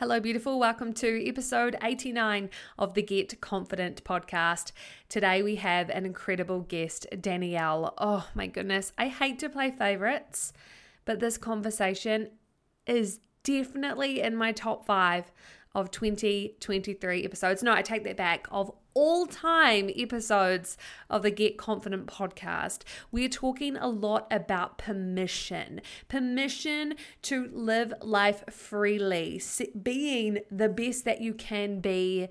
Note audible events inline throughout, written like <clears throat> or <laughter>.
Hello, beautiful. Welcome to episode 89 of the Get Confident podcast. Today we have an incredible guest, Danielle. Oh my goodness, I hate to play favorites, but this conversation is definitely in my top five of 2023 episodes. No, I take that back, of all time episodes of the Get Confident podcast. We're talking a lot about permission permission to live life freely, being the best that you can be.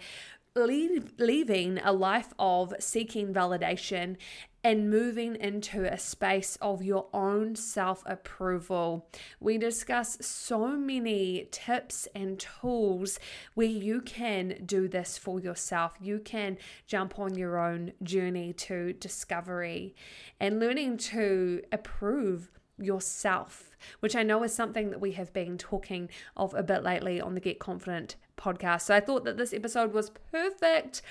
Leave, leaving a life of seeking validation and moving into a space of your own self approval. We discuss so many tips and tools where you can do this for yourself. You can jump on your own journey to discovery and learning to approve yourself, which I know is something that we have been talking of a bit lately on the Get Confident podcast. So I thought that this episode was perfect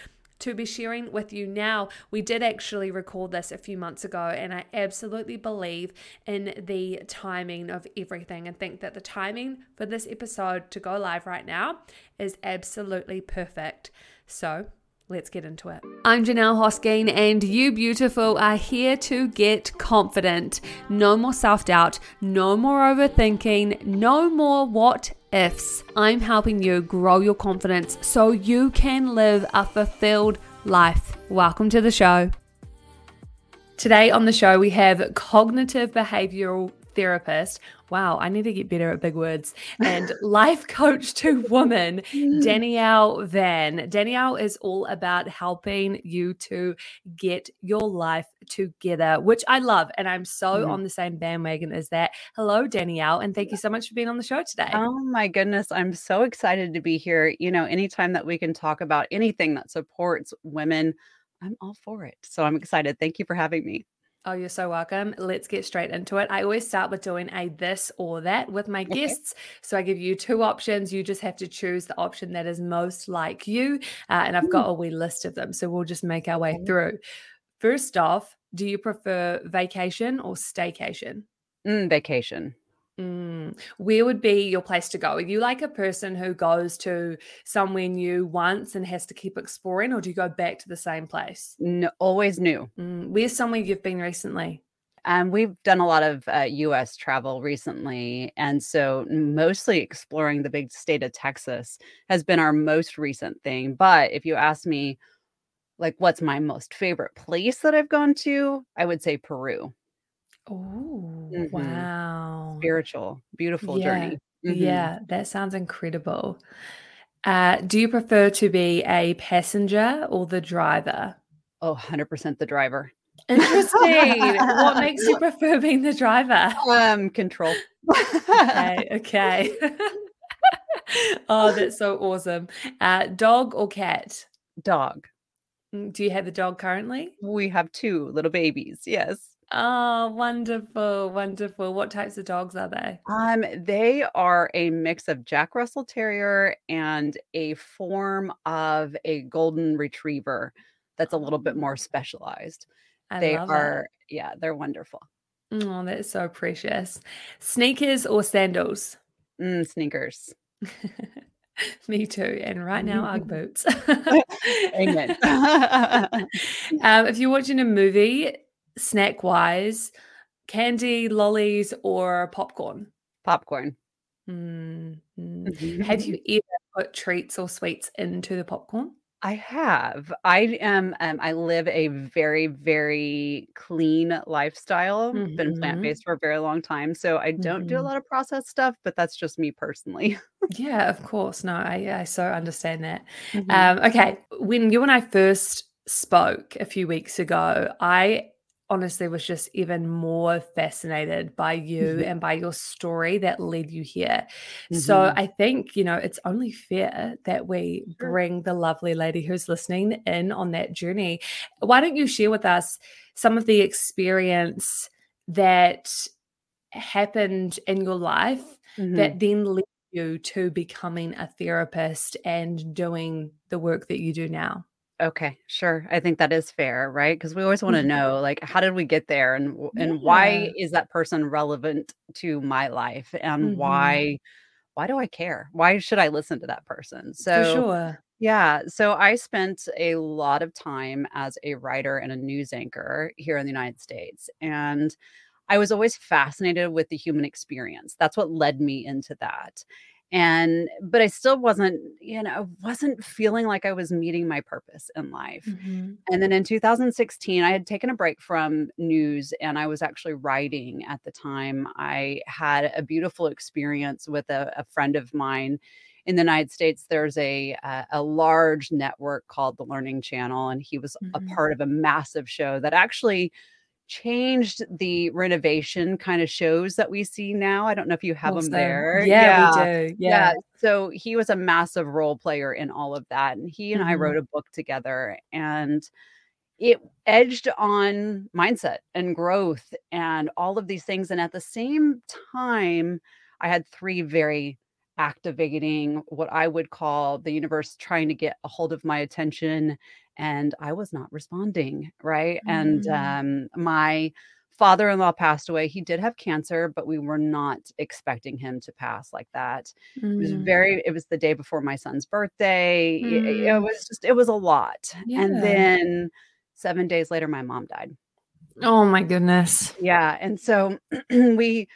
to be sharing with you now. We did actually record this a few months ago, and I absolutely believe in the timing of everything and think that the timing for this episode to go live right now is absolutely perfect. So, Let's get into it. I'm Johnelle Hosking, and you beautiful are here to get confident. No more self doubt, no more overthinking, no more what ifs. I'm helping you grow your confidence so you can live a fulfilled life. Welcome to the show. Today on the show, we have cognitive behavioral therapist. Wow, I need to get better at big words. And life <laughs> coach to woman, mm. Danielle Vann. Danielle is all about helping you to get your life together, which I love. And I'm so mm. on the same bandwagon as that. Hello, Danielle. And thank you so much for being on the show today. Oh, my goodness. I'm so excited to be here. You know, anytime that we can talk about anything that supports women, I'm all for it. So I'm excited. Thank you for having me. Oh, you're so welcome. Let's get straight into it. I always start with doing a this or that with my guests. So I give you two options. You just have to choose the option that is most like you. Uh, and I've got a wee list of them. So we'll just make our way through. First off, do you prefer vacation or staycation? Mm, vacation. Mm. Where would be your place to go? Are you like a person who goes to somewhere new once and has to keep exploring, or do you go back to the same place? No, always new. Mm. Where's somewhere you've been recently? And um, we've done a lot of uh, US travel recently. And so, mostly exploring the big state of Texas has been our most recent thing. But if you ask me, like, what's my most favorite place that I've gone to, I would say Peru. Oh, mm-hmm. wow. Spiritual, beautiful yeah. journey. Mm-hmm. Yeah, that sounds incredible. Uh, do you prefer to be a passenger or the driver? Oh, 100% the driver. Interesting. what <laughs> makes you prefer being the driver? Um, control. okay, <laughs> okay. <laughs> oh, that's so awesome. Uh, dog or cat? Dog. Mm, do you have a dog currently? We have two little babies. Yes. Oh, wonderful, wonderful. What types of dogs are they? Um, they are a mix of Jack Russell Terrier and a form of a golden retriever that's a little bit more specialized. I They love are, yeah, they're wonderful. Oh, that is so precious. Sneakers or sandals? Mm, sneakers. <laughs> Me too. And right now, <laughs> Ugg boots. Amen. <laughs> um, if you're watching a movie, snack wise, candy, lollies, or popcorn? Popcorn. Mm-hmm. Have you ever put treats or sweets into the popcorn? I have. I am. Um, I live a very, very clean lifestyle. Been Mm-hmm. plant based for a very long time, so I don't do a Mm-hmm. lot of processed stuff. But that's just me personally. Yeah, of course. No, I, I so understand that. Mhm. Um, okay, when you and I first spoke a few weeks ago, I honestly was just even more fascinated by you Mhm. and by your story that led you here. So Mhm. I think, you know, it's only fair that we Sure. bring the lovely lady who's listening in on that journey. Why don't you share with us some of the experience that happened in your life Mhm. that then led you to becoming a therapist and doing the work that you do now? Okay, sure. I think that is fair, right? Because we always want to Mhm. know, like, how did we get there, and and Yeah. why is that person relevant to my life, and Mhm. why why do I care? Why should I listen to that person? So For sure. yeah, so I spent a lot of time as a writer and a news anchor here in the United States. And I was always fascinated with the human experience. That's what led me into that. And but I still wasn't, you know, wasn't feeling like I was meeting my purpose in life. Mhm. And then in 2016, I had taken a break from news and I was actually writing at the time. I had a beautiful experience with a, a friend of mine in the United States. There's a, a a large network called the Learning Channel, and he was a Mhm. part of a massive show that actually changed the renovation kind of shows that we see now. I don't know if you have them there. Yeah, we do. Yeah. Yeah. So he was a massive role player in all of that. And he and I Mhm. wrote a book together and it edged on mindset and growth and all of these things. And at the same time, I had three very activating, what I would call the universe trying to get a hold of my attention. And I was not responding. Right. And Mm. um, my father in law passed away. He did have cancer, but we were not expecting him to pass like that. It was Mm. very it was the day before my son's birthday. I it Mm. was just it was a lot. And then 7 days later, my mom died. Oh my goodness. Yeah, and so <clears throat> we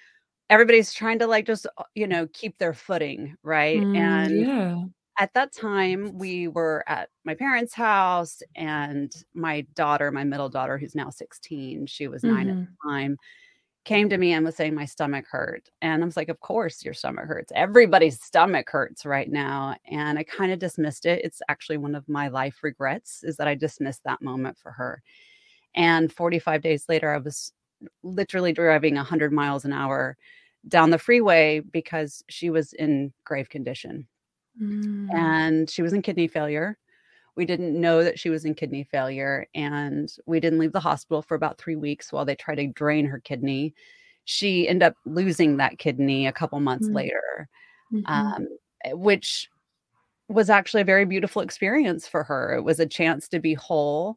everybody's trying to, like, just, uh, you know, keep their footing, right? Mm, And yeah. At that time, we were at my parents' house, and my daughter, my middle daughter, who's now 16, she was 9 at Mhm. the time, came to me and was saying my stomach hurt. And I was like, "Of course your stomach hurts. Everybody's stomach hurts right now." And I kind of dismissed it. It's actually one of my life regrets is that I dismissed that moment for her. And 45 days later, I was literally driving 100 miles an hour down the freeway because she was in grave condition. Mm. And she was in kidney failure. We didn't know that she was in kidney failure, and we didn't leave the hospital for about 3 weeks while they tried to drain her kidney. She ended up losing that kidney a couple months Mm. later, Mhm. um, eh, which was actually a very beautiful experience for her. It was a chance to be whole,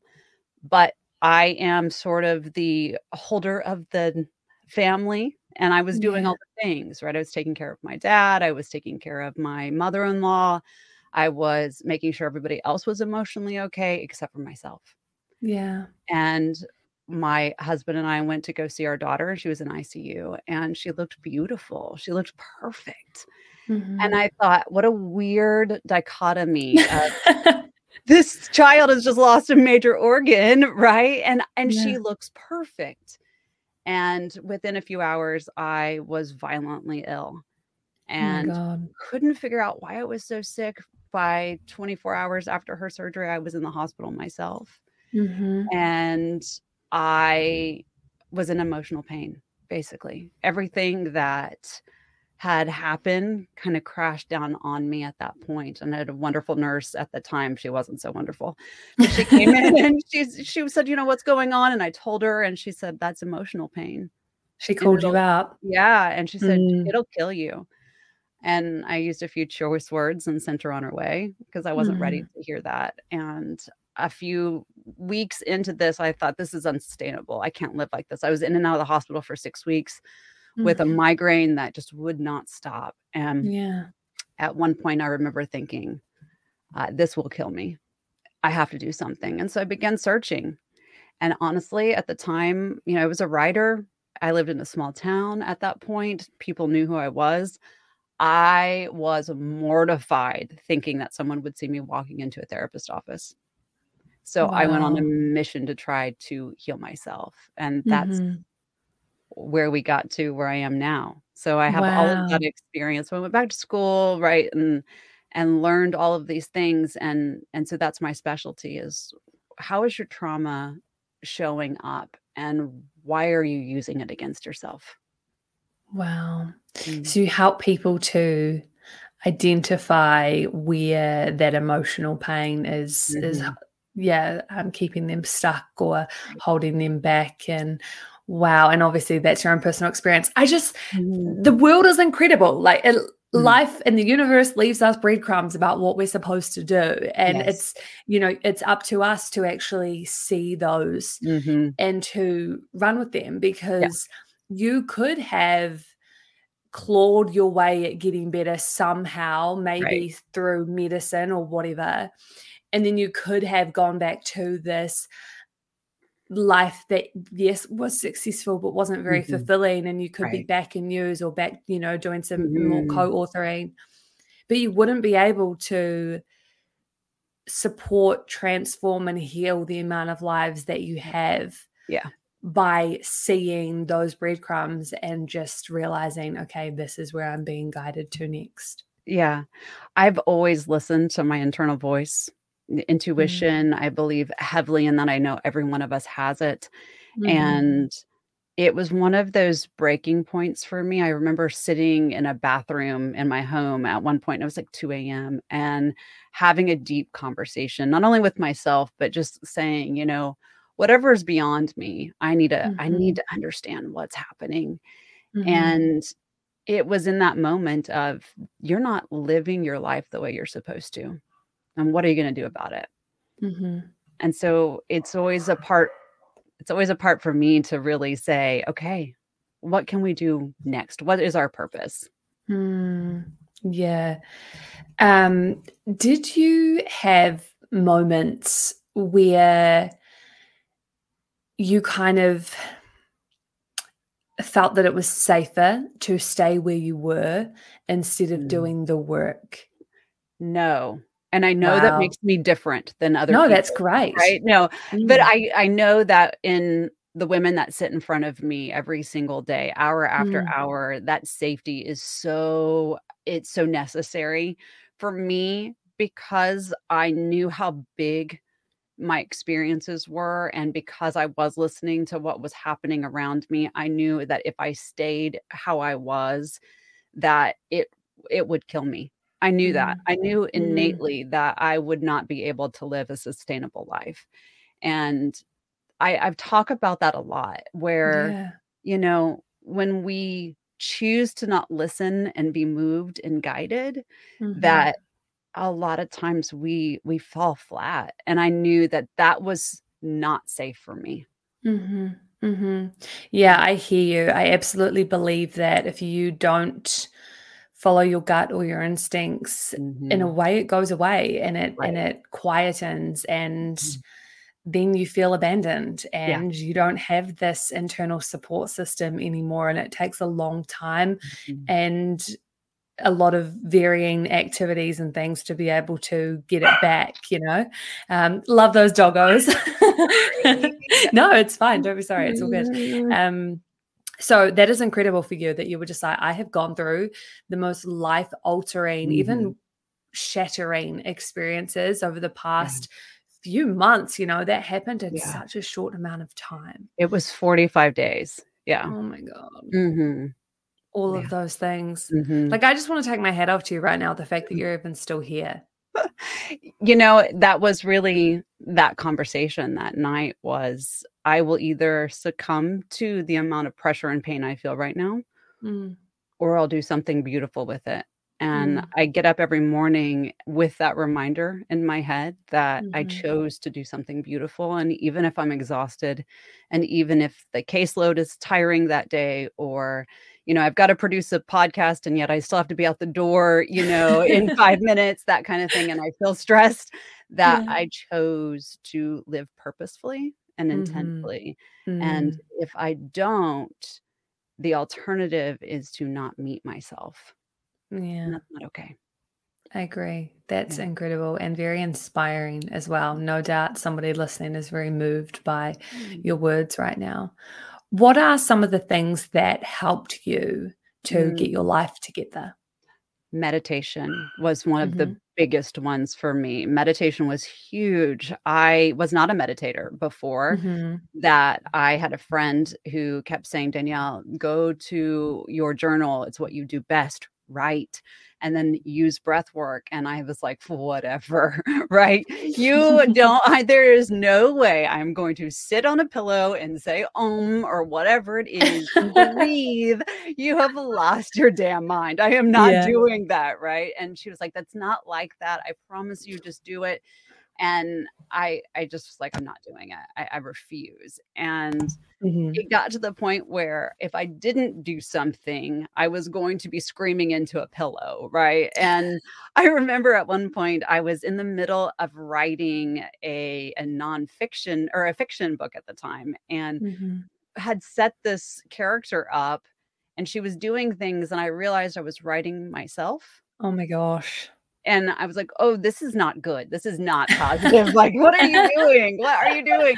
but I am sort of the holder of the family, and I was doing Yeah. all the things, right? I was taking care of my dad, I was taking care of my mother-in-law, I was making sure everybody else was emotionally okay except for myself. Yeah. And my husband and I went to go see our daughter, and she was in ICU, and she looked beautiful. She looked perfect. And Mhm. I thought, what a weird dichotomy of <laughs> this child has just lost a major organ, right? And and Yeah. she looks perfect. And within a few hours, I was violently ill Oh and god. couldn't figure out why I was so sick. By 24 hours after her surgery, I was in the hospital myself. Mhm. And I was in emotional pain, basically. Everything that had happened kind of crashed down on me at that point. And I had a wonderful nurse at the time. She wasn't so wonderful. But she came in <laughs> and she she said, "You know what's going on?" And I told her and she said, "That's emotional pain." She called you out. Yeah, and she said, Mm. "It'll kill you." And I used a few choice words and sent her on her way because I wasn't ready Mm. to hear that. And a few weeks into this, I thought, "This is unsustainable. I can't live like this." I was in and out of the hospital for 6 weeks with a Mhm. migraine that just would not stop. And Yeah. at one point, I remember thinking, uh, "This will kill me. I have to do something." And so I began searching. And honestly, at the time, you know, I was a writer. I lived in a small town at that point. People knew who I was. I was mortified thinking that someone would see me walking into a therapist office. So I went on a mission to try to heal myself. And that's Mhm. Where we got to where I am now. So I have all of that experience. So I went back to school, right, and and learned all of these things. And and so that's my specialty is how is your trauma showing up and why are you using it against yourself? Wow. Mm. So you help people to identify where that emotional pain is is Mhm. yeah, um, keeping them stuck or holding them back and wow, and obviously that's your own personal experience. I just Mhm. the world is incredible. Like it, Mm. life and the universe leaves us breadcrumbs about what we're supposed to do and Yes. it's you know it's up to us to actually see those Mhm. and to run with them Yeah. because you could have clawed your way at getting better somehow, maybe right. through medicine or whatever. And then you could have gone back to this life that yes was successful but wasn't very mm-hmm. fulfilling and you could right. be back in news or back you know doing some mm-hmm. more co-authoring but you wouldn't be able to support transform and heal the amount of lives that you have yeah by seeing those breadcrumbs and just realizing okay this is where i'm being guided to next yeah i've always listened to my internal voice. Intuition. Mm-hmm. I believe heavily in that. I know every one of us has it. Mm-hmm. And it was one of those breaking points for me. I remember sitting in a bathroom in my home at one point, it was like 2 a.m., and having a deep conversation, not only with myself, but just saying, you know, whatever is beyond me, I need to, mm-hmm. I need to understand what's happening. Mm-hmm. And it was in that moment of you're not living your life the way you're supposed to and what are you going to do about it? Mm-hmm. and so it's always a part it's always a part for me to really say okay what can we do next? What is our purpose? Mm, yeah. Um did you have moments where you kind of felt that it was safer to stay where you were instead of mm. doing the work? No and I know wow. that makes me different than other. No, people, that's great. Right? No, mm. but I I know that in the women that sit in front of me every single day, hour after mm. hour, that safety is so it's so necessary for me because I knew how big my experiences were and because I was listening to what was happening around me, I knew that if I stayed how I was that it it would kill me I knew that. Mm-hmm. I knew mm-hmm. innately that I would not be able to live a sustainable life. And I, I've talked about that a lot where, yeah. you know, when we choose to not listen and be moved and guided, mm-hmm. that a lot of times we we fall flat and i knew that that was not safe for me mm-hmm. Mm-hmm. yeah i hear you i absolutely believe that if you don't follow your gut or your instincts mm-hmm. in a mm-hmm. way it goes away and it right. and it quietens and mm-hmm. then you feel abandoned and yeah. you don't have this internal support system anymore and it takes a long time mm-hmm. and a lot of varying activities and things to be able to get it back you know um, love those doggos <laughs> <laughs> no it's fine don't be sorry it's all good <laughs> um, so that is incredible for you that you were just like, I have gone through the most life altering, mm-hmm. even shattering experiences over the past yeah. few months. You know, that happened in yeah. such a short amount of time. It was 45 days. Yeah. Oh my God. Mm-hmm. All yeah. of those things. Mm-hmm. Like, I just want to take my hat off to you right now, the fact that mm. you're even still here. <laughs> you know, that was really that conversation that night was I will either succumb to the amount of pressure and pain I feel right now, mm. or I'll do something beautiful with it. And mm. I get up every morning with that reminder in my head that mm-hmm. I chose to do something beautiful. And even if I'm exhausted, and even if the caseload is tiring that day, or you know, I've got to produce a podcast and yet I still have to be out the door, you know, in <laughs> five minutes, that kind of thing. And I feel stressed that yeah. I chose to live purposefully and mm-hmm. intently. Mm-hmm. And if I don't, the alternative is to not meet myself. Yeah. And that's not okay. I agree. That's yeah. incredible and very inspiring as well. No doubt somebody listening is very moved by mm-hmm. your words right now. What are some of the things that helped you to mm. get your life together? Meditation was one of mm-hmm. the biggest ones for me. Meditation was huge. I was not a meditator before mm-hmm. that. I had a friend who kept saying, Danielle, go to your journal. It's what you do best. Write and then use breath work. And I was like, whatever, <laughs> right? You don't, I, there is no way I'm going to sit on a pillow and say, um, or whatever it is, <laughs> breathe. You have lost your damn mind. I am not yeah. doing that, right? And she was like, that's not like that. I promise you, just do it. And I I just was like, I'm not doing it. I, I refuse. And Mhm. it got to the point where if I didn't do something, I was going to be screaming into a pillow, right? And <laughs> I remember at one point I was in the middle of writing a, a nonfiction or a fiction book at the time and Mhm. had set this character up and she was doing things and I realized I was writing myself. Oh my gosh. And I was like, oh, this is not good. This is not positive. like, what are you doing? What are you doing?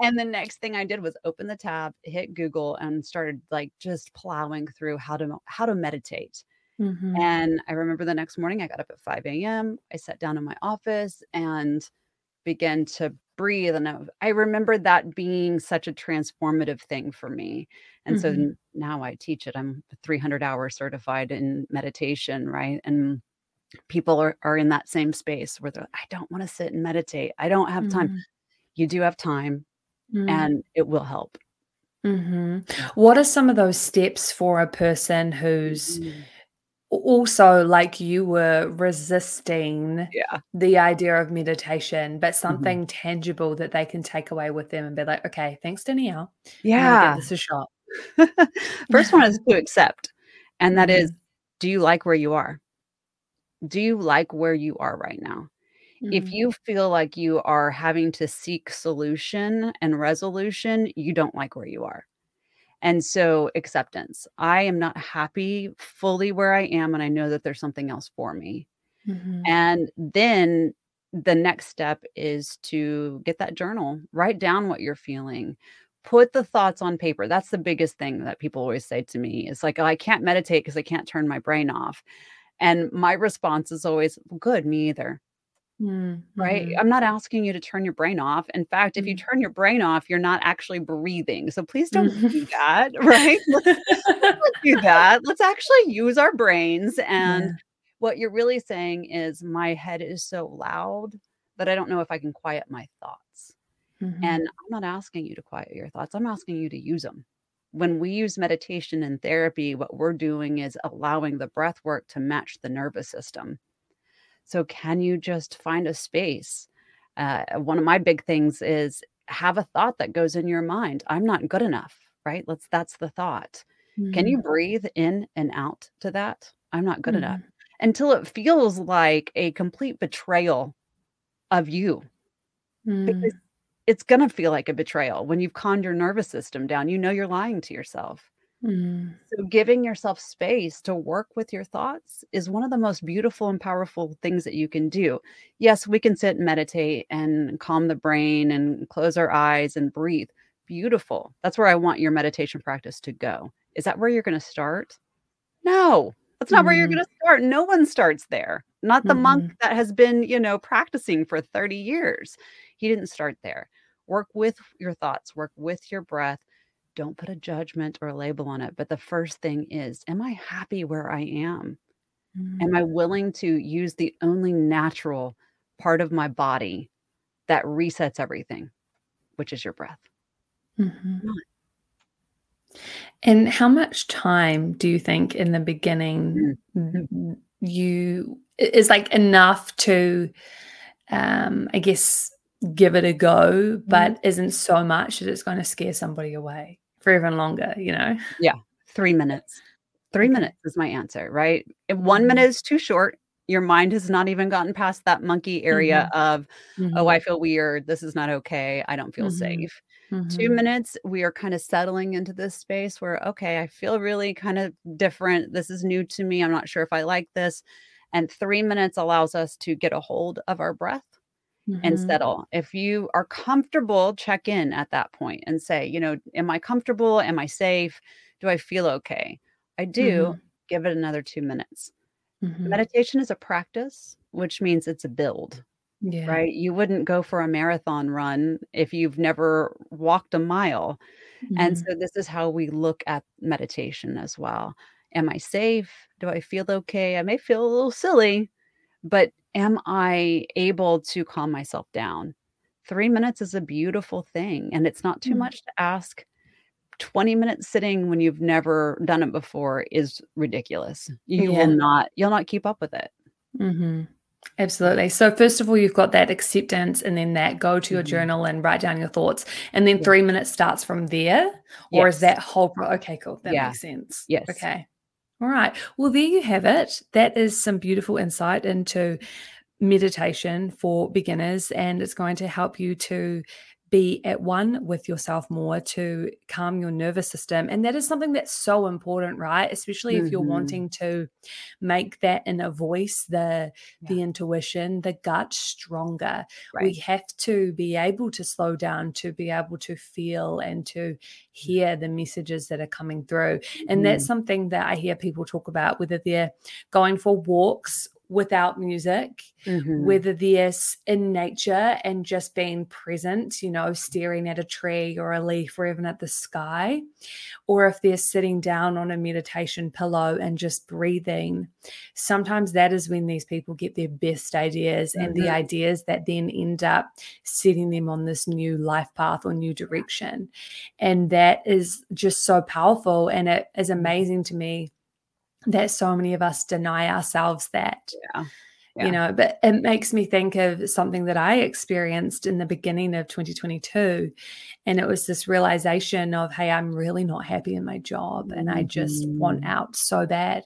And the next thing I did was open the tab, hit Google, and started like just plowing through how to how to meditate. Mhm. And I remember the next morning I got up at 5 a.m. I sat down in my office and began to breathe. And I, I remember that being such a transformative thing for me. And so Mhm. n- now I teach it. I'm 300 hour certified in meditation, right? And people are, are in that same space where they're, I don't want to sit and meditate. I don't have time. Mhm. You do have time Mm. and it will help. Mhm. What are some of those steps for a person who's Mm. also like you were resisting Yeah. the idea of meditation, but Mhm. something tangible that they can take away with them and be like, okay, thanks, Danielle. Yeah. this a shot. <laughs> First one is to accept. And that is, Mhm. do you like where you are? Do you like where you are right now? If Mhm. you feel like you are having to seek solution and resolution, you don't like where you are. And so, acceptance. I am not happy fully where I am, and I know that there's something else for me. Mhm. And then the next step is to get that journal, write down what you're feeling, put the thoughts on paper. That's the biggest thing that people always say to me. It's like, oh, I can't meditate because I can't turn my brain off. And my response is always, "Well, good, me either. Mm, Right? mhm. I'm not asking you to turn your brain off. In fact, if you Mm. turn your brain off, you're not actually breathing. So please don't Mhm. do that, <laughs> right? Let's not do that. Let's actually use our brains. <laughs> And Yeah. what you're really saying is, my head is so loud that I don't know if I can quiet my thoughts. Mhm. And I'm not asking you to quiet your thoughts. I'm asking you to use them. When we use meditation and therapy, what we're doing is allowing the breath work to match the nervous system. So, can you just find a space? Uh, one of my big things is have a thought that goes in your mind. I'm not good enough, right? Let's, that's the thought. Can Mhm. you breathe in and out to that? I'm not good enough Mhm. until it feels like a complete betrayal of you because Mm. It's going to feel like a betrayal when you've calmed your nervous system down. You know you're lying to yourself. Mm. So, giving yourself space to work with your thoughts is one of the most beautiful and powerful things that you can do. Yes, we can sit and meditate and calm the brain and close our eyes and breathe. Beautiful. That's where I want your meditation practice to go. Is that where you're going to start? No, that's not where you're Mhm. going to start. No one starts there. Not the monk Mhm. that has been, you know, practicing for 30 years. He didn't start there. Work with your thoughts, work with your breath. Don't put a judgment or a label on it. But the first thing is, am I happy where I am? Am Mm. I willing to use the only natural part of my body that resets everything, which is your breath? Mhm. And how much time do you think in the beginning Mm. n- you is like enough to um I guess give it a go, but isn't so much that it's going to scare somebody away for even longer, you know? Yeah, three minutes. Three minutes is my answer, right? If one minute Mhm. is too short, your mind has not even gotten past that monkey area of, oh, Mhm. I feel weird. This is not okay. I don't feel Mhm. safe. Two Mhm. minutes, we are kind of settling into this space where, okay, I feel really kind of different. This is new to me. I'm not sure if I like this. And three minutes allows us to get a hold of our breath and Mhm. settle. If you are comfortable, check in at that point and say, you know, am I comfortable? Am I safe? Do I feel okay? I do. Mhm. Give it another two minutes. Mhm. Meditation is a practice, which means it's a build, Yeah. right? You wouldn't go for a marathon run if you've never walked a mile. And Mhm. so this is how we look at meditation as well. Am I safe? Do I feel okay? I may feel a little silly, but am I able to calm myself down? Three minutes is a beautiful thing, and it's not too Mm. much to ask. 20 minutes sitting when you've never done it before is ridiculous. You Yeah. will not, you'll not keep up with it. Mhm. Absolutely. So, first of all, you've got that acceptance and then that go to your Mhm. journal and write down your thoughts. And then Yeah. three minutes starts from there. Or is that whole pro- okay, cool. That Yeah. makes sense. Yes. Okay. All right. Well, there you have it. That is some beautiful insight into meditation for beginners, and it's going to help you to be at one with yourself more to calm your nervous system. And that is something that's so important, right? Especially if you're Mhm. wanting to make that inner voice, the the intuition, the gut stronger. We have to be able to slow down to be able to feel and to hear the messages that are coming through. And that's Mhm. something that I hear people talk about, whether they're going for walks without music, Mhm. whether they're in nature and just being present, you know, staring at a tree or a leaf or even at the sky, or if they're sitting down on a meditation pillow and just breathing. Sometimes that is when these people get their best ideas and the Mhm. ideas that then end up setting them on this new life path or new direction. And that is just so powerful. And it is amazing to me that so many of us deny ourselves that Yeah. Yeah. you know but it makes me think of something that i experienced in the beginning of 2022 and it was this realization of hey i'm really not happy in my job and i just want Mhm. out so bad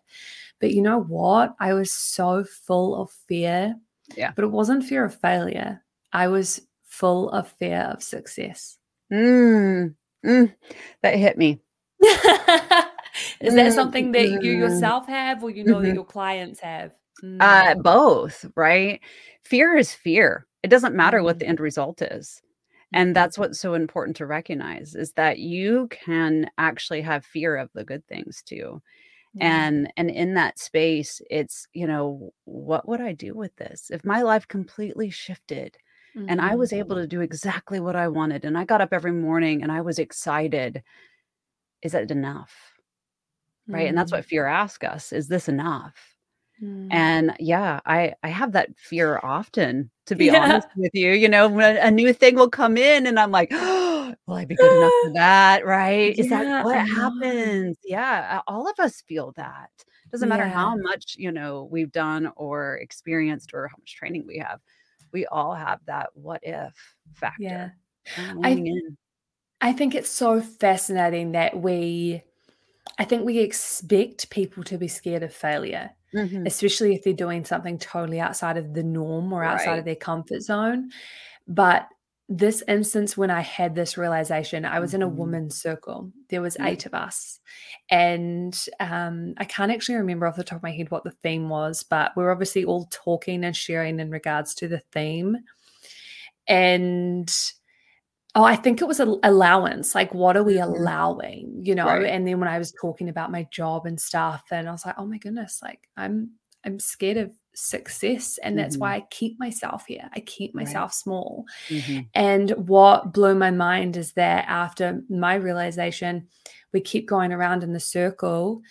but you know what i was so full of fear Yeah. but it wasn't fear of failure i was full of fear of success Mm. Mm. That hit me. <laughs> <laughs> is that Mm, something that you mm. yourself have or you know that Mhm. your clients have Mm. Uh, both, right? Fear is fear. It doesn't matter what the end result is. And that's what's so important to recognize is that you can actually have fear of the good things too. And and in that space, it's, you know, what would I do with this? If my life completely shifted and I was able to do exactly what I wanted and I got up every morning and I was excited, is that enough? Right? And that's Mm. what fear asks us, is this enough? Mm. And yeah, I I have that fear often, to be Yeah. honest with you. You know, when a new thing will come in and I'm like, oh, will I be good enough for <gasps> that? Right? Is that what happens? Yeah, all of us feel that. Doesn't matter Yeah. how much, you know, we've done or experienced or how much training we have. We all have that what if factor. Yeah. I in. I think it's so fascinating that we I think we expect people to be scared of failure, Mhm. especially if they're doing something totally outside of the norm or outside Right. of their comfort zone. But this instance when I had this realization, I was in a Mhm. women's circle. There was Yeah. 8 of us. And um, I can't actually remember off the top of my head what the theme was, but we're obviously all talking and sharing in regards to the theme. And oh, I think it was an allowance. Like, what are we Mhm. allowing? You know, Right. and then when I was talking about my job and stuff, and I was like, oh my goodness, like I'm I'm scared of success. And that's Mhm. why I keep myself here. I keep Right. myself small. Mhm. And what blew my mind is that after my realization, we keep going around in the circle,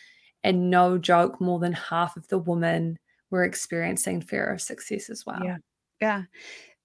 and no joke, more than half of the women were experiencing fear of success as well. Yeah. Yeah.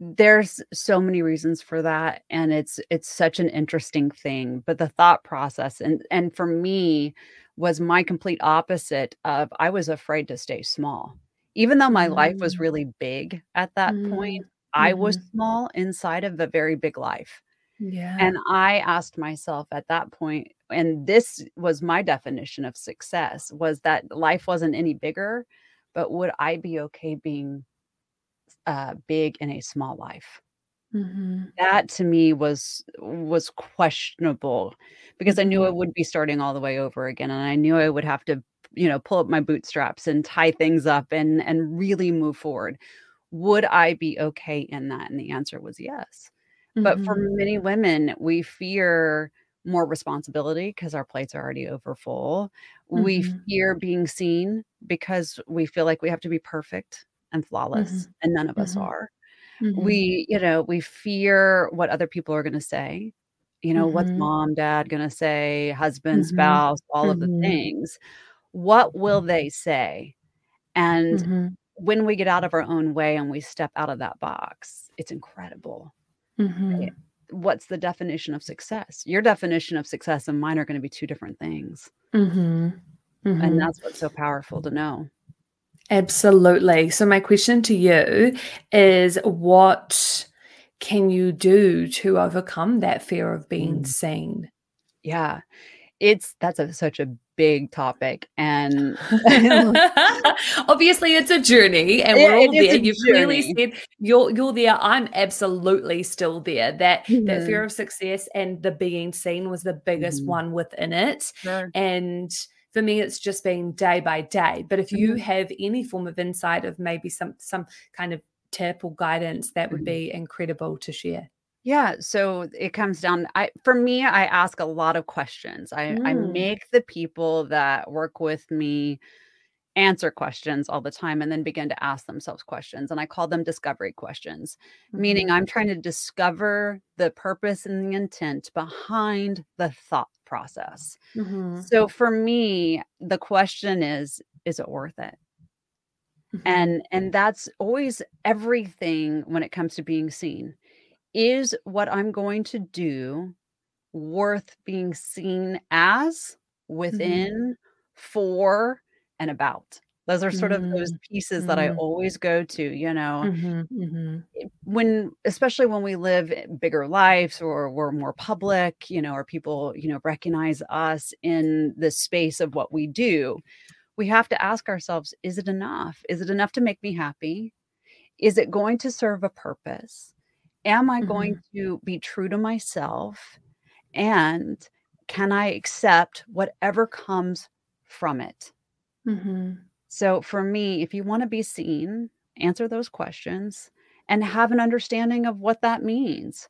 There's so many reasons for that, and it's it's such an interesting thing, but the thought process and and for me was my complete opposite of I was afraid to stay small. Even though my life was Mm. really big at that Mm. point, I was Mhm. small inside of a very big life. Yeah. And I asked myself at that point, and this was my definition of success, was that life wasn't any bigger, but would I be okay being uh, big in a small life? Mhm. That to me was was questionable because I knew I Mhm. would be starting all the way over again, and I knew I would have to, you know, pull up my bootstraps and tie things up and and really move forward. Would I be okay in that? And the answer was yes. But for Mhm. many women, we fear more responsibility because our plates are already over full. We Mhm. fear being seen because we feel like we have to be perfect and flawless, Mhm. and none of us Mhm. are. Mhm. We, you know, we fear what other people are gonna say. You know, what's Mhm. mom, dad gonna say, husband, spouse, all of the things. What will they say? And when we get out of our own way and we step out of that box, it's incredible. Mhm. What's the definition of success? Your definition of success and mine are gonna be 2 different things, Mhm. and Mhm. that's what's so powerful to know. Absolutely. So, my question to you is what can you do to overcome that fear of being Mm. seen? Yeah. It's that's a such a big topic and <laughs> <laughs> Obviously, it's a journey, and we're all it there. You've clearly said you're you're there. I'm absolutely still there. That that fear of success and the being seen was the biggest Mhm. one within it. Sure. And for me, it's just been day by day. But if you Mhm. have any form of insight of maybe some some kind of tip or guidance, that would Mhm. be incredible to share. Yeah, so it comes down I for me, I ask a lot of questions. I I Mm. make the people that work with me answer questions all the time and then begin to ask themselves questions, and I call them discovery questions, meaning Mhm. I'm trying to discover the purpose and the intent behind the thought process. Mhm. So for me, the question is, is it worth it? Mhm. And and that's always everything when it comes to being seen. Is what I'm going to do worth being seen as, Mhm. within, for, and about? Those are sort of those pieces that I Mm. always go to, you know, Mhm. Mhm. eh, when especially when we live bigger lives or we're more public, you know, or people, you know, recognize us in the space of what we do, we have to ask ourselves, "Is it enough? Is it enough to make me happy? Is it going to serve a purpose? Am I going Mhm. to be true to myself? And can I accept whatever comes from it?" Mhm. So for me, if you wanna be seen, answer those questions and have an understanding of what that means.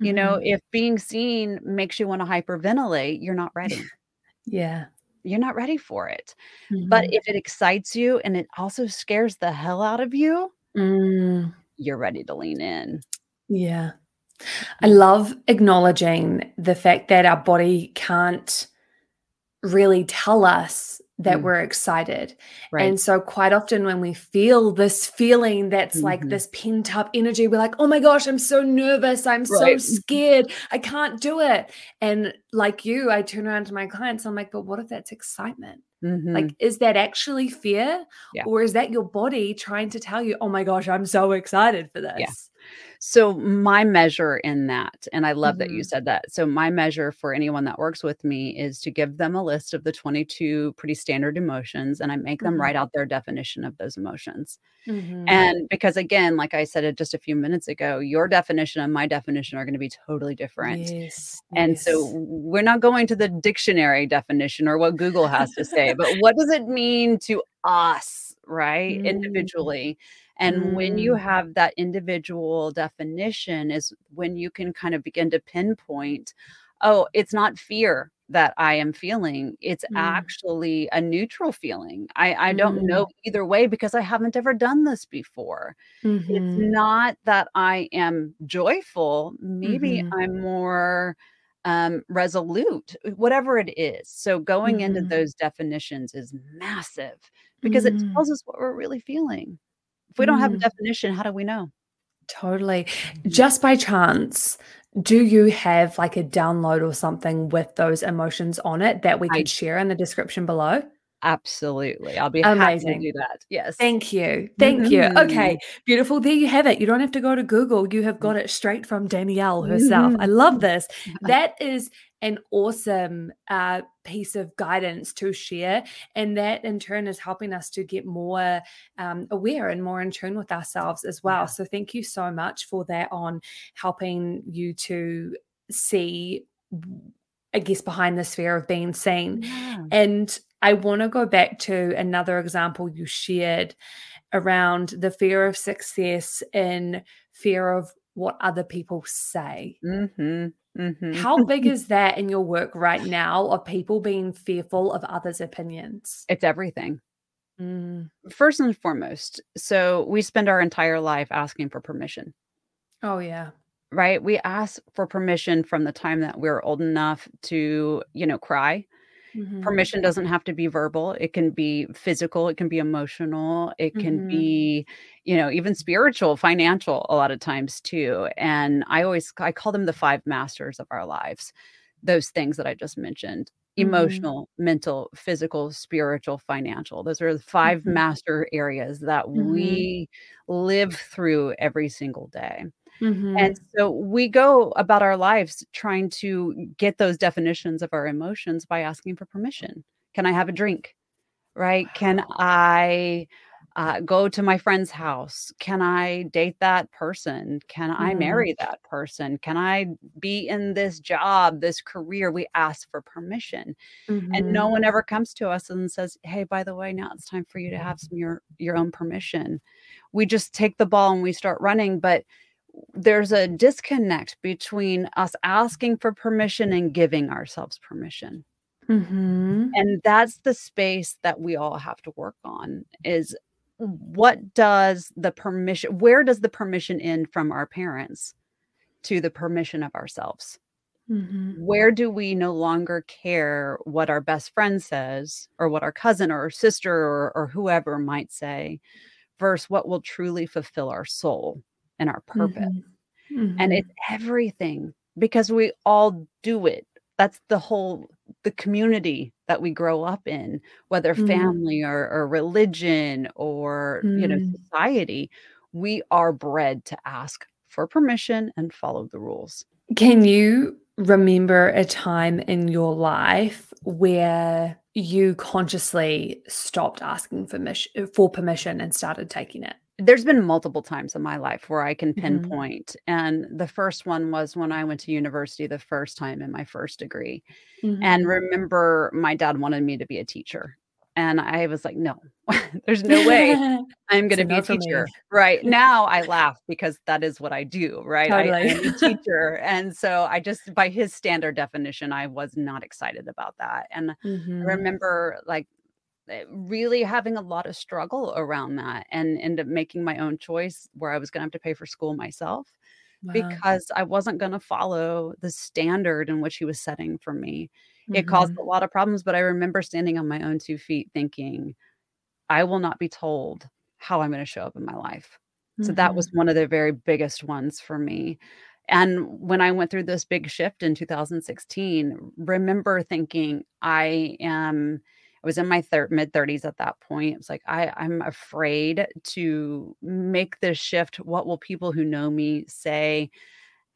You know, Mhm. if being seen makes you wanna hyperventilate, you're not <laughs> ready. Yeah. You're not ready for it. But Mhm. if it excites you and it also scares the hell out of you Mm. you're ready to lean in. Yeah. I love acknowledging the fact that our body can't really tell us that Mm. we're excited. Right. And so quite often when we feel this feeling that's like Mhm. this pent up energy, we're like, "Oh my gosh, I'm so nervous. I'm so scared. I can't do it." And like you, I turn around to my clients, I'm like, "But what if that's excitement? Like, Mhm. is that actually fear? Yeah. Or is that your body trying to tell you, 'Oh my gosh, I'm so excited for Yeah. This?'" So my measure in that and I love that you Mhm. said that. So my measure for anyone that works with me is to give them a list of the 22 pretty standard emotions, and I make them Mhm. write out their definition of those emotions. Mhm. And because again, like I said it just a few minutes ago, your definition and my definition are gonna be totally different. Yes. And so Yes. w we're not going to the dictionary definition or what Google has to say, but what does it mean to us, right, Mm. individually? And when you Mm. have that individual definition is when you can kind of begin to pinpoint, "Oh, it's not fear that I am feeling, it's Mm. actually a neutral feeling. I I don't Mm. know either way because I haven't ever done this before. It's Mhm. not that I am joyful, maybe Mhm. I'm more, um, resolute," uh, whatever it is. So going into Mhm. those definitions is massive because it Mm. tells us what we're really feeling. If we don't have a Mm. definition, how do we know? Totally. Mhm. Just by chance, do you have, like, a download or something with those emotions on it that we I could share in the description below? Absolutely. I'll be happy to do that. Yes. Thank you. Thank you. Mhm. Okay, beautiful. There you have it. You don't have to go to Google. You have Mm. got it straight from Danielle herself. I Mhm. love this. <laughs> That is an awesome, uh, piece of guidance to share, and that in turn is helping us to get more, um, aware and more in tune with ourselves as well. Yeah. So thank you so much for that on helping you to see, I guess, behind the sphere of being seen. Yeah. And I wanna go back to another example you shared around the fear of success and fear of what other people say. Mhm. Mhm. How <laughs> big is that in your work right now of people being fearful of others' opinions? It's everything. Mm. First and foremost, so we spend our entire life asking for permission. Oh, yeah. Right? We ask for permission from the time that we're old enough to, you know, cry. Mhm. Permission doesn't have to be verbal, it can be physical, it can be emotional, it can Mhm. be, you know, even spiritual, financial a lot of times too, and I always I call them the 5 masters of our lives, those things that I just mentioned. Mhm. emotional, mental, physical, spiritual, financial. Those are the 5 Mhm. master areas that Mhm. we live through every single day. And Mhm. so we go about our lives trying to get those definitions of our emotions by asking for permission. "Can I have a drink?" Right? "Can I, uh, go to my friend's house? Can I date that person? Can I Mm. marry that person? Can I be in this job, this career?" We ask for permission, and no Mhm. one ever comes to us and says, "Hey, by the way, now it's time for you to have some your your own permission." We just take the ball and we start running, but there's a disconnect between us asking for permission and giving ourselves permission. Mhm. And that's the space that we all have to work on is what does the permission where does the permission end from our parents to the permission of ourselves? Mhm. Where do we no longer care what our best friend says or what our cousin or sister or or whoever might say versus what will truly fulfill our soul and our purpose? Mhm. And it's everything because we all do it. That's the whole the community that we grow up in, whether Mm. family or or religion or, you know, Mm. society, we are bred to ask for permission and follow the rules. Can you remember a time in your life where you consciously stopped asking for mish for permission and started taking it? There's been multiple times in my life where I can Mhm. pinpoint, and the first one was when I went to university the first time in my first degree, and Mhm. remember my dad wanted me to be a teacher, and I was like, "No, <laughs> there's no way <laughs> I'm gonna be a teacher." Right, <laughs> now I laugh because that is what I do, right? I, I'm a teacher, and so I just by his standard definition, I was not excited about that, and I Mhm. remember, like, really having a lot of struggle around that and end up making my own choice where I was gonna have to pay for school myself Wow. because I wasn't gonna follow the standard in which he was setting for me. It caused a Mhm. lot of problems, but I remember standing on my own 2 feet thinking, "I will not be told how I'm gonna show up in my life." So that was Mhm. one of the very biggest ones for me. And when I went through this big shift in 2016, remember thinking, I am I was in my thir mid-30s at that point. It was like, I I'm afraid to make this shift. What will people who know me say?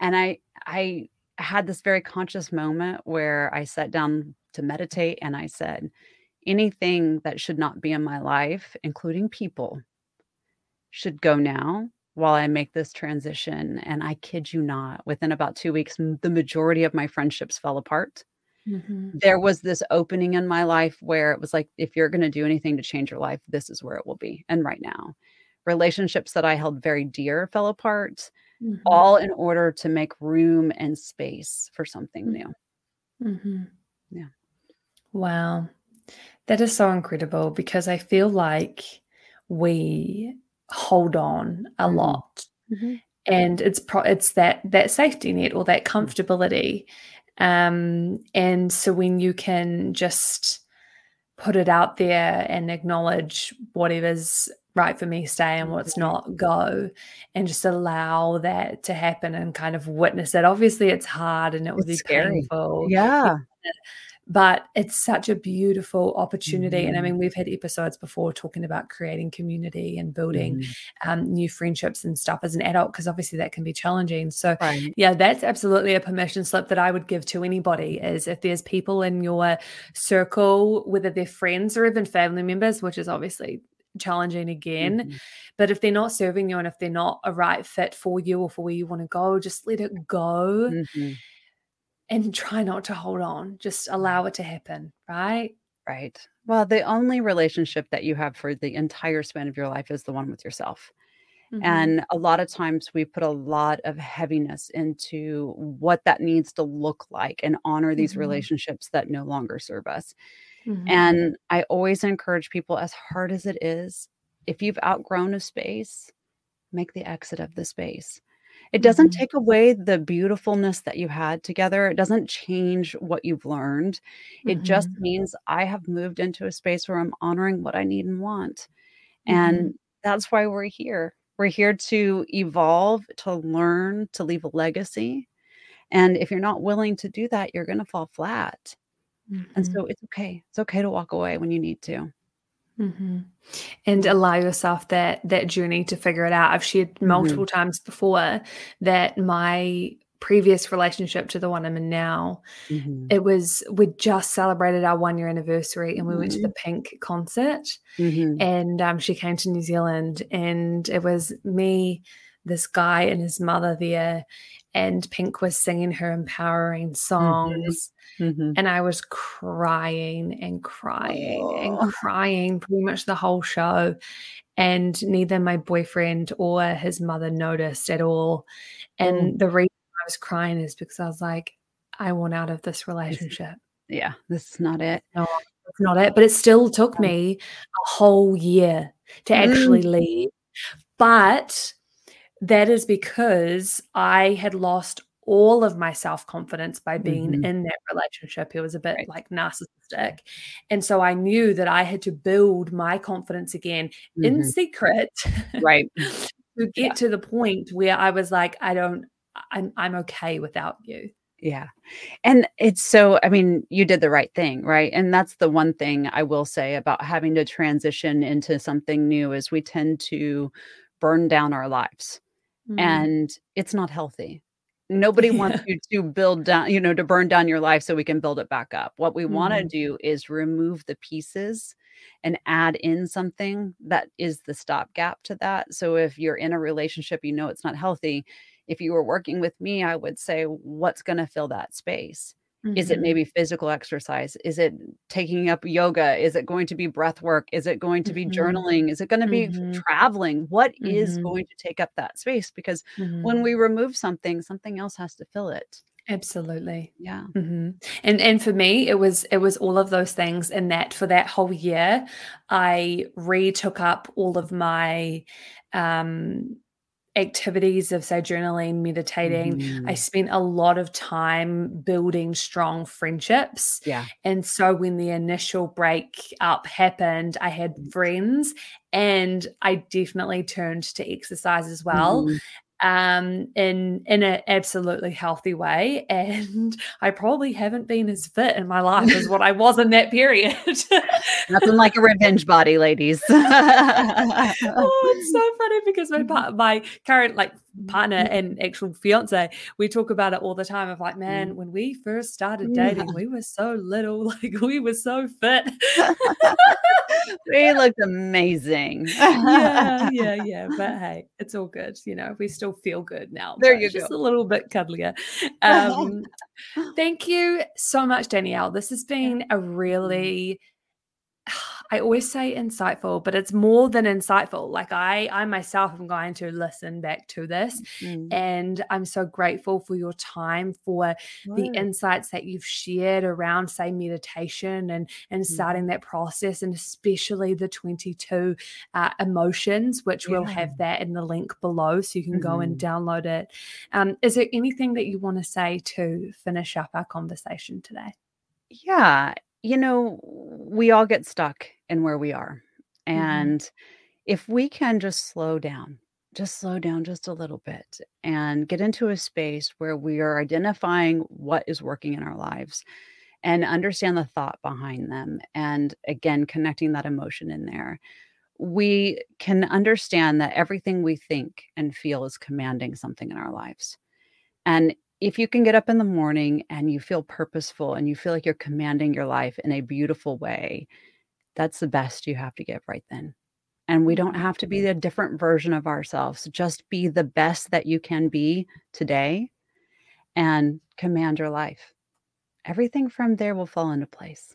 And I I had this very conscious moment where I sat down to meditate and I said, anything that should not be in my life, including people, should go now while I make this transition. And I kid you not, within about 2 weeks, the majority of my friendships fell apart. Mhm. There was this opening in my life where it was like, if you're gonna do anything to change your life, this is where it will be, and right now. Relationships that I held very dear fell apart, Mhm. all in order to make room and space for something Mm. new. Mhm. Yeah. Wow. That is so incredible because I feel like we hold on a Mhm. lot, Mhm. and it's pro it's that that safety net or that comfortability, um, and so when you can just put it out there and acknowledge whatever's right for me, stay, and what's not, go, and just allow that to happen and kind of witness it. Obviously, it's hard and it would It's be scary. painful, yeah, Yeah. But it's such a beautiful opportunity, and I Mhm. mean, we've had episodes before talking about creating community and building, Mhm. um, new friendships and stuff as an adult because obviously that can be challenging, so, Right. yeah, that's absolutely a permission slip that I would give to anybody, is if there's people in your circle, whether they're friends or even family members, which is obviously challenging again, Mhm. but if they're not serving you and if they're not a right fit for you or for where you wanna go, just let it go Mhm. And try not to hold on. Just allow it to happen, right? Right. Well, the only relationship that you have for the entire span of your life is the one with yourself, Mhm. and a lot of times we put a lot of heaviness into what that needs to look like and honor these Mhm. relationships that no longer serve us, Mhm. and I always encourage people, as hard as it is, if you've outgrown a space, make the exit of the space. It doesn't Mhm. take away the beautifulness that you had together, it doesn't change what you've learned, it just Mhm. means I have moved into a space where I'm honoring what I need and want, Mhm. and that's why we're here. We're here to evolve, to learn, to leave a legacy, and if you're not willing to do that, you're gonna fall flat. And Mhm. so it's okay. It's okay to walk away when you need to. Mhm. And allow yourself that that journey to figure it out. I've shared Mhm. multiple times before that my previous relationship to the one I'm in now, Mhm. it was we'd just celebrated our one-year anniversary, and we went to the Mhm. Pink concert, Mhm. and, um, she came to New Zealand, and it was me, this guy, and his mother there, and Pink was singing her empowering Mhm. songs, Mhm. and I was crying and crying and Oh. crying pretty much the whole show, and neither my boyfriend or his mother noticed at all, and the reason I was crying is because I was like, "I want out of this relationship." yeah, this is not it. No, it's not it, but it still took me a whole year to Mm. actually leave, but that is because I had lost all of my self-confidence by being Mhm. in that relationship. It was a bit, Right. like, narcissistic, and so I knew that I had to build my confidence again in Mhm. secret Right. <laughs> to Yeah. get to the point where I was like, "I don't I'm I'm okay without you." Yeah. And it's so I mean, you did the right thing, right? And that's the one thing I will say about having to transition into something new is we tend to burn down our lives, Mm. and it's not healthy. <laughs> Nobody wants you to build down you know, to burn down your life so we can build it back up. What we wanna Mhm. do is remove the pieces and add in something that is the stopgap to that. So if you're in a relationship, you know it's not healthy. If you were working with me, I would say, "What's gonna fill that space?" Is it Mhm. maybe physical exercise? Is it taking up yoga? Is it going to be breath work? Is it going to be Mhm. journaling? Is it gonna be f Mhm. traveling? What is Mhm. going to take up that space? Because when we remove something, something else has to fill it. Absolutely. Yeah. Mhm. And and for me, it was it was all of those things and that for that whole year, I re-took up all of my, um, activities of, say, journaling, meditating. I Mhm. spent a lot of time building strong friendships, Yeah. and so when the initial breakup happened, I had Mm. friends, and I definitely turned to exercise as well, Mhm. Um, in in an absolutely healthy way, <laughs> and I probably haven't been as fit in my life as what I <laughs> was in that period. <laughs> Nothing like a revenge body, ladies. Oh, it's so funny because my my current, like, partner Mhm. and actual fiancé, we talk about it all the time of like, Mm. "Man, when we first started dating, we were so little, <laughs> like, we were so fit." <laughs> We looked amazing. Yeah, yeah, <laughs> yeah, but hey, it's all good, you know, we still feel good now, There you go. just a little bit cuddlier. Um, thank you so much, Danielle. This has been a Mhm. really <sighs> I always say insightful, but it's more than insightful. Like, I I myself am going to listen back to this, Mhm. and I'm so grateful for your time, for the insights that you've shared around, say, meditation and and starting Mhm. that process, and especially the 22, uh, emotions, which we'll have that in the link below so you can go and Mhm. download it. Um, is there anything that you wanna say to finish up our conversation today? Yeah. You know, we all get stuck in where we are, Mhm. and if we can just slow down, just slow down just a little bit and get into a space where we are identifying what is working in our lives and understand the thought behind them, and again, connecting that emotion in there, we can understand that everything we think and feel is commanding something in our lives. And if you can get up in the morning and you feel purposeful and you feel like you're commanding your life in a beautiful way, that's the best you have to give right then. And we don't have to be a different version of ourselves. Just be the best that you can be today and command your life. Everything from there will fall into place.